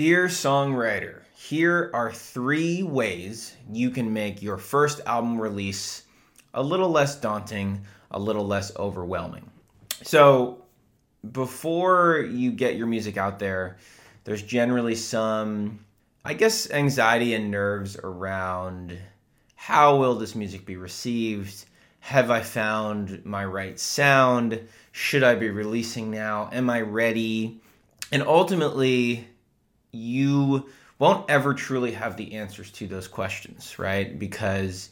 Dear songwriter, here are three ways you can make your first album release a little less daunting, a little less overwhelming. So, before you get your music out there, there's generally some, I guess, anxiety and nerves around how will this music be received? Have I found my right sound? Should I be releasing now? Am I ready? And ultimately, you won't ever truly have the answers to those questions, right? Because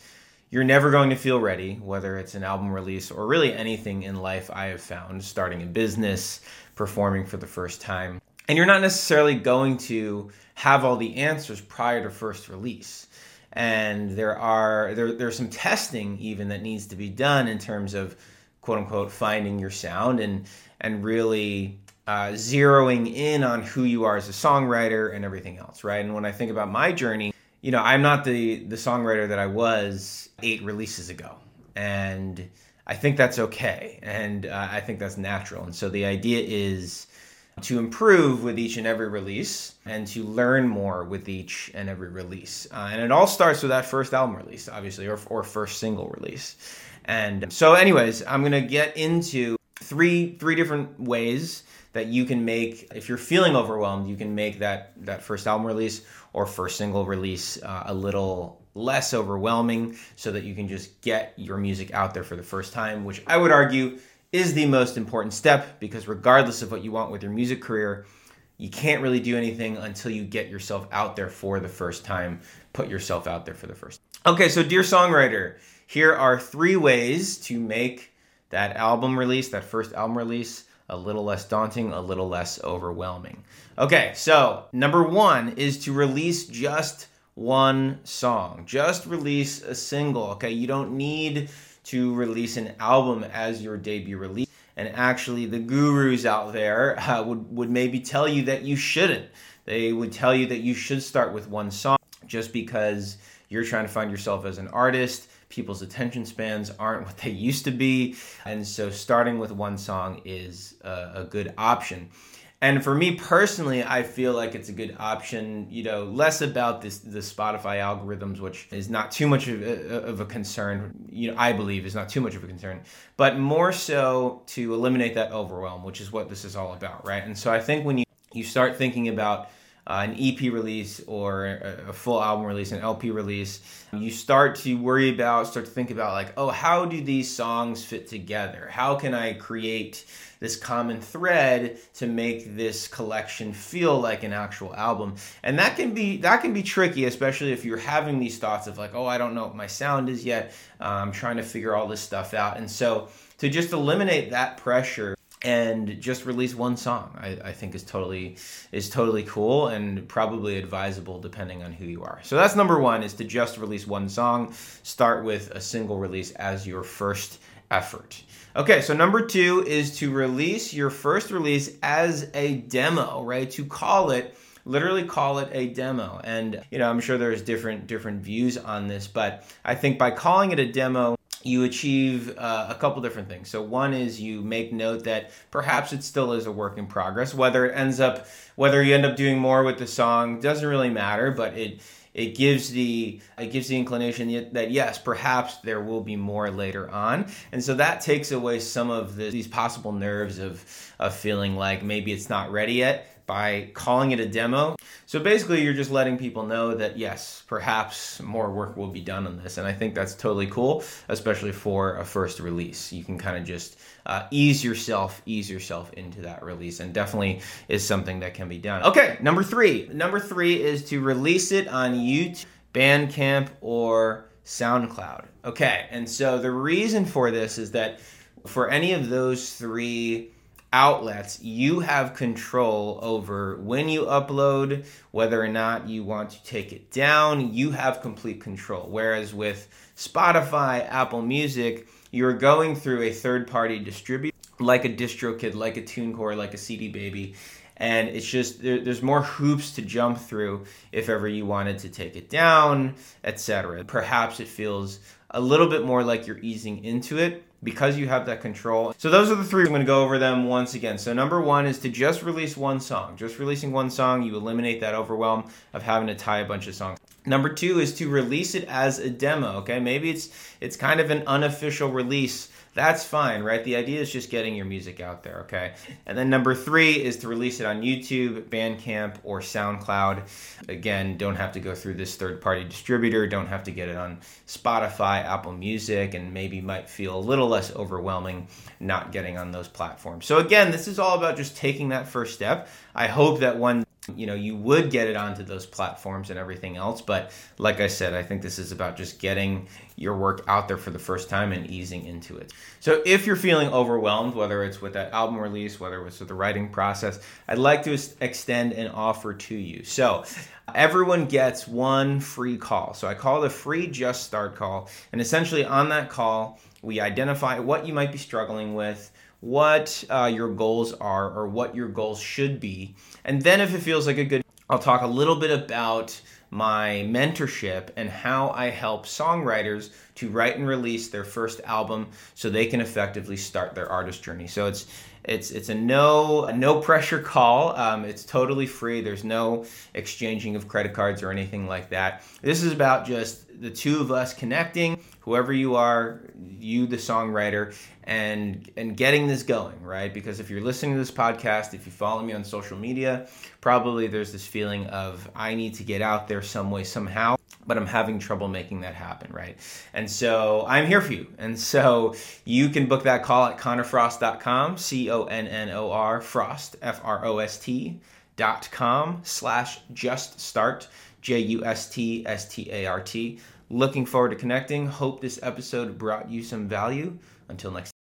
you're never going to feel ready, whether it's an album release or really anything in life I have found, starting a business, performing for the first time. And you're not necessarily going to have all the answers prior to first release. And there are there there's some testing even that needs to be done in terms of quote unquote finding your sound and and really uh, zeroing in on who you are as a songwriter and everything else, right? And when I think about my journey, you know, I'm not the the songwriter that I was eight releases ago, and I think that's okay, and uh, I think that's natural. And so the idea is to improve with each and every release and to learn more with each and every release. Uh, and it all starts with that first album release, obviously, or, or first single release. And so, anyways, I'm gonna get into three three different ways that you can make if you're feeling overwhelmed you can make that that first album release or first single release uh, a little less overwhelming so that you can just get your music out there for the first time which i would argue is the most important step because regardless of what you want with your music career you can't really do anything until you get yourself out there for the first time put yourself out there for the first okay so dear songwriter here are three ways to make that album release that first album release a little less daunting, a little less overwhelming. Okay, so number one is to release just one song. Just release a single. Okay, you don't need to release an album as your debut release. And actually, the gurus out there uh, would, would maybe tell you that you shouldn't. They would tell you that you should start with one song just because you're trying to find yourself as an artist people's attention spans aren't what they used to be. And so starting with one song is a, a good option. And for me personally, I feel like it's a good option, you know, less about this the Spotify algorithms, which is not too much of a, of a concern, you know, I believe is not too much of a concern, but more so to eliminate that overwhelm, which is what this is all about, right? And so I think when you, you start thinking about uh, an EP release or a, a, full album release, an LP release, you start to worry about, start to think about, like, oh, how do these songs fit together? How can I create this common thread to make this collection feel like an actual album? And that can be that can be tricky, especially if you're having these thoughts of like, oh, I don't know what my sound is yet. Uh, I'm trying to figure all this stuff out, and so to just eliminate that pressure and just release one song. I, I, think is totally is totally cool and probably advisable depending on who you are. So that's number one is to just release one song. Start with a single release as your first effort. Okay so number two is to release your first release as a demo right? To call it literally call it a demo. And you know i'm sure there's different different views on this but i think by calling it a demo you achieve uh, a couple different things. So one is you make note that perhaps it still is a work in progress. Whether it ends up, whether you end up doing more with the song doesn't really matter, but it it gives the it gives the inclination that yes, perhaps there will be more later on, and so that takes away some of the, these possible nerves of of feeling like maybe it's not ready yet by calling it a demo. So basically, you're just letting people know that yes, perhaps more work will be done on this. And I think that's totally cool, especially for a first release. You can kind of just uh, ease yourself, ease yourself into that release, and definitely is something that can be done. Okay, number three. Number three is to release it on YouTube, Bandcamp, or SoundCloud. Okay, and so the reason for this is that for any of those three outlets, you have control over when you upload, whether or not you want to take it down. You have complete control. Whereas with Spotify, Apple Music, you're going through a third party distributor like a DistroKid, like a TuneCore, like a CD Baby. And it's just there, there's more hoops to jump through if ever you wanted to take it down, etc. Perhaps it feels a little bit more like you're easing into it because you have that control. So those are the three. I'm going to go over them once again. So number one is to just release one song. Just releasing one song, you eliminate that overwhelm of having to tie a bunch of songs. Number two is to release it as a demo. Okay, maybe it's it's kind of an unofficial release that's fine, right? The idea is just getting your music out there, okay? And then number three is to release it on YouTube, Bandcamp, or SoundCloud. Again, don't have to go through this third party distributor, don't have to get it on Spotify, Apple Music, and maybe might feel a little less overwhelming not getting on those platforms. So, again, this is all about just taking that first step. I hope that one you know you would get it onto those platforms and everything else but like i said i think this is about just getting your work out there for the first time and easing into it. So if you're feeling overwhelmed whether it's with that album release whether it's with the writing process i'd like to extend an offer to you. So everyone gets one free call. So i call a free just start call and essentially on that call we identify what you might be struggling with what uh, your goals are or what your goals should be. And then, if it feels like a good, I'll talk a little bit about my mentorship and how I help songwriters to write and release their first album so they can effectively start their artist journey. So it's it's it's a no a no pressure call. Um, it's totally free. There's no exchanging of credit cards or anything like that. This is about just the two of us connecting, whoever you are, you the songwriter, and and getting this going, right? Because if you're listening to this podcast, if you follow me on social media, probably there's this feeling of I need to get out there some way somehow, but I'm having trouble making that happen, right? And so I'm here for you. And so you can book that call at connorfrost.com, C O N N O R Frost, F R O S T dot com slash just start J U S T S T A R T. Looking forward to connecting. Hope this episode brought you some value. Until next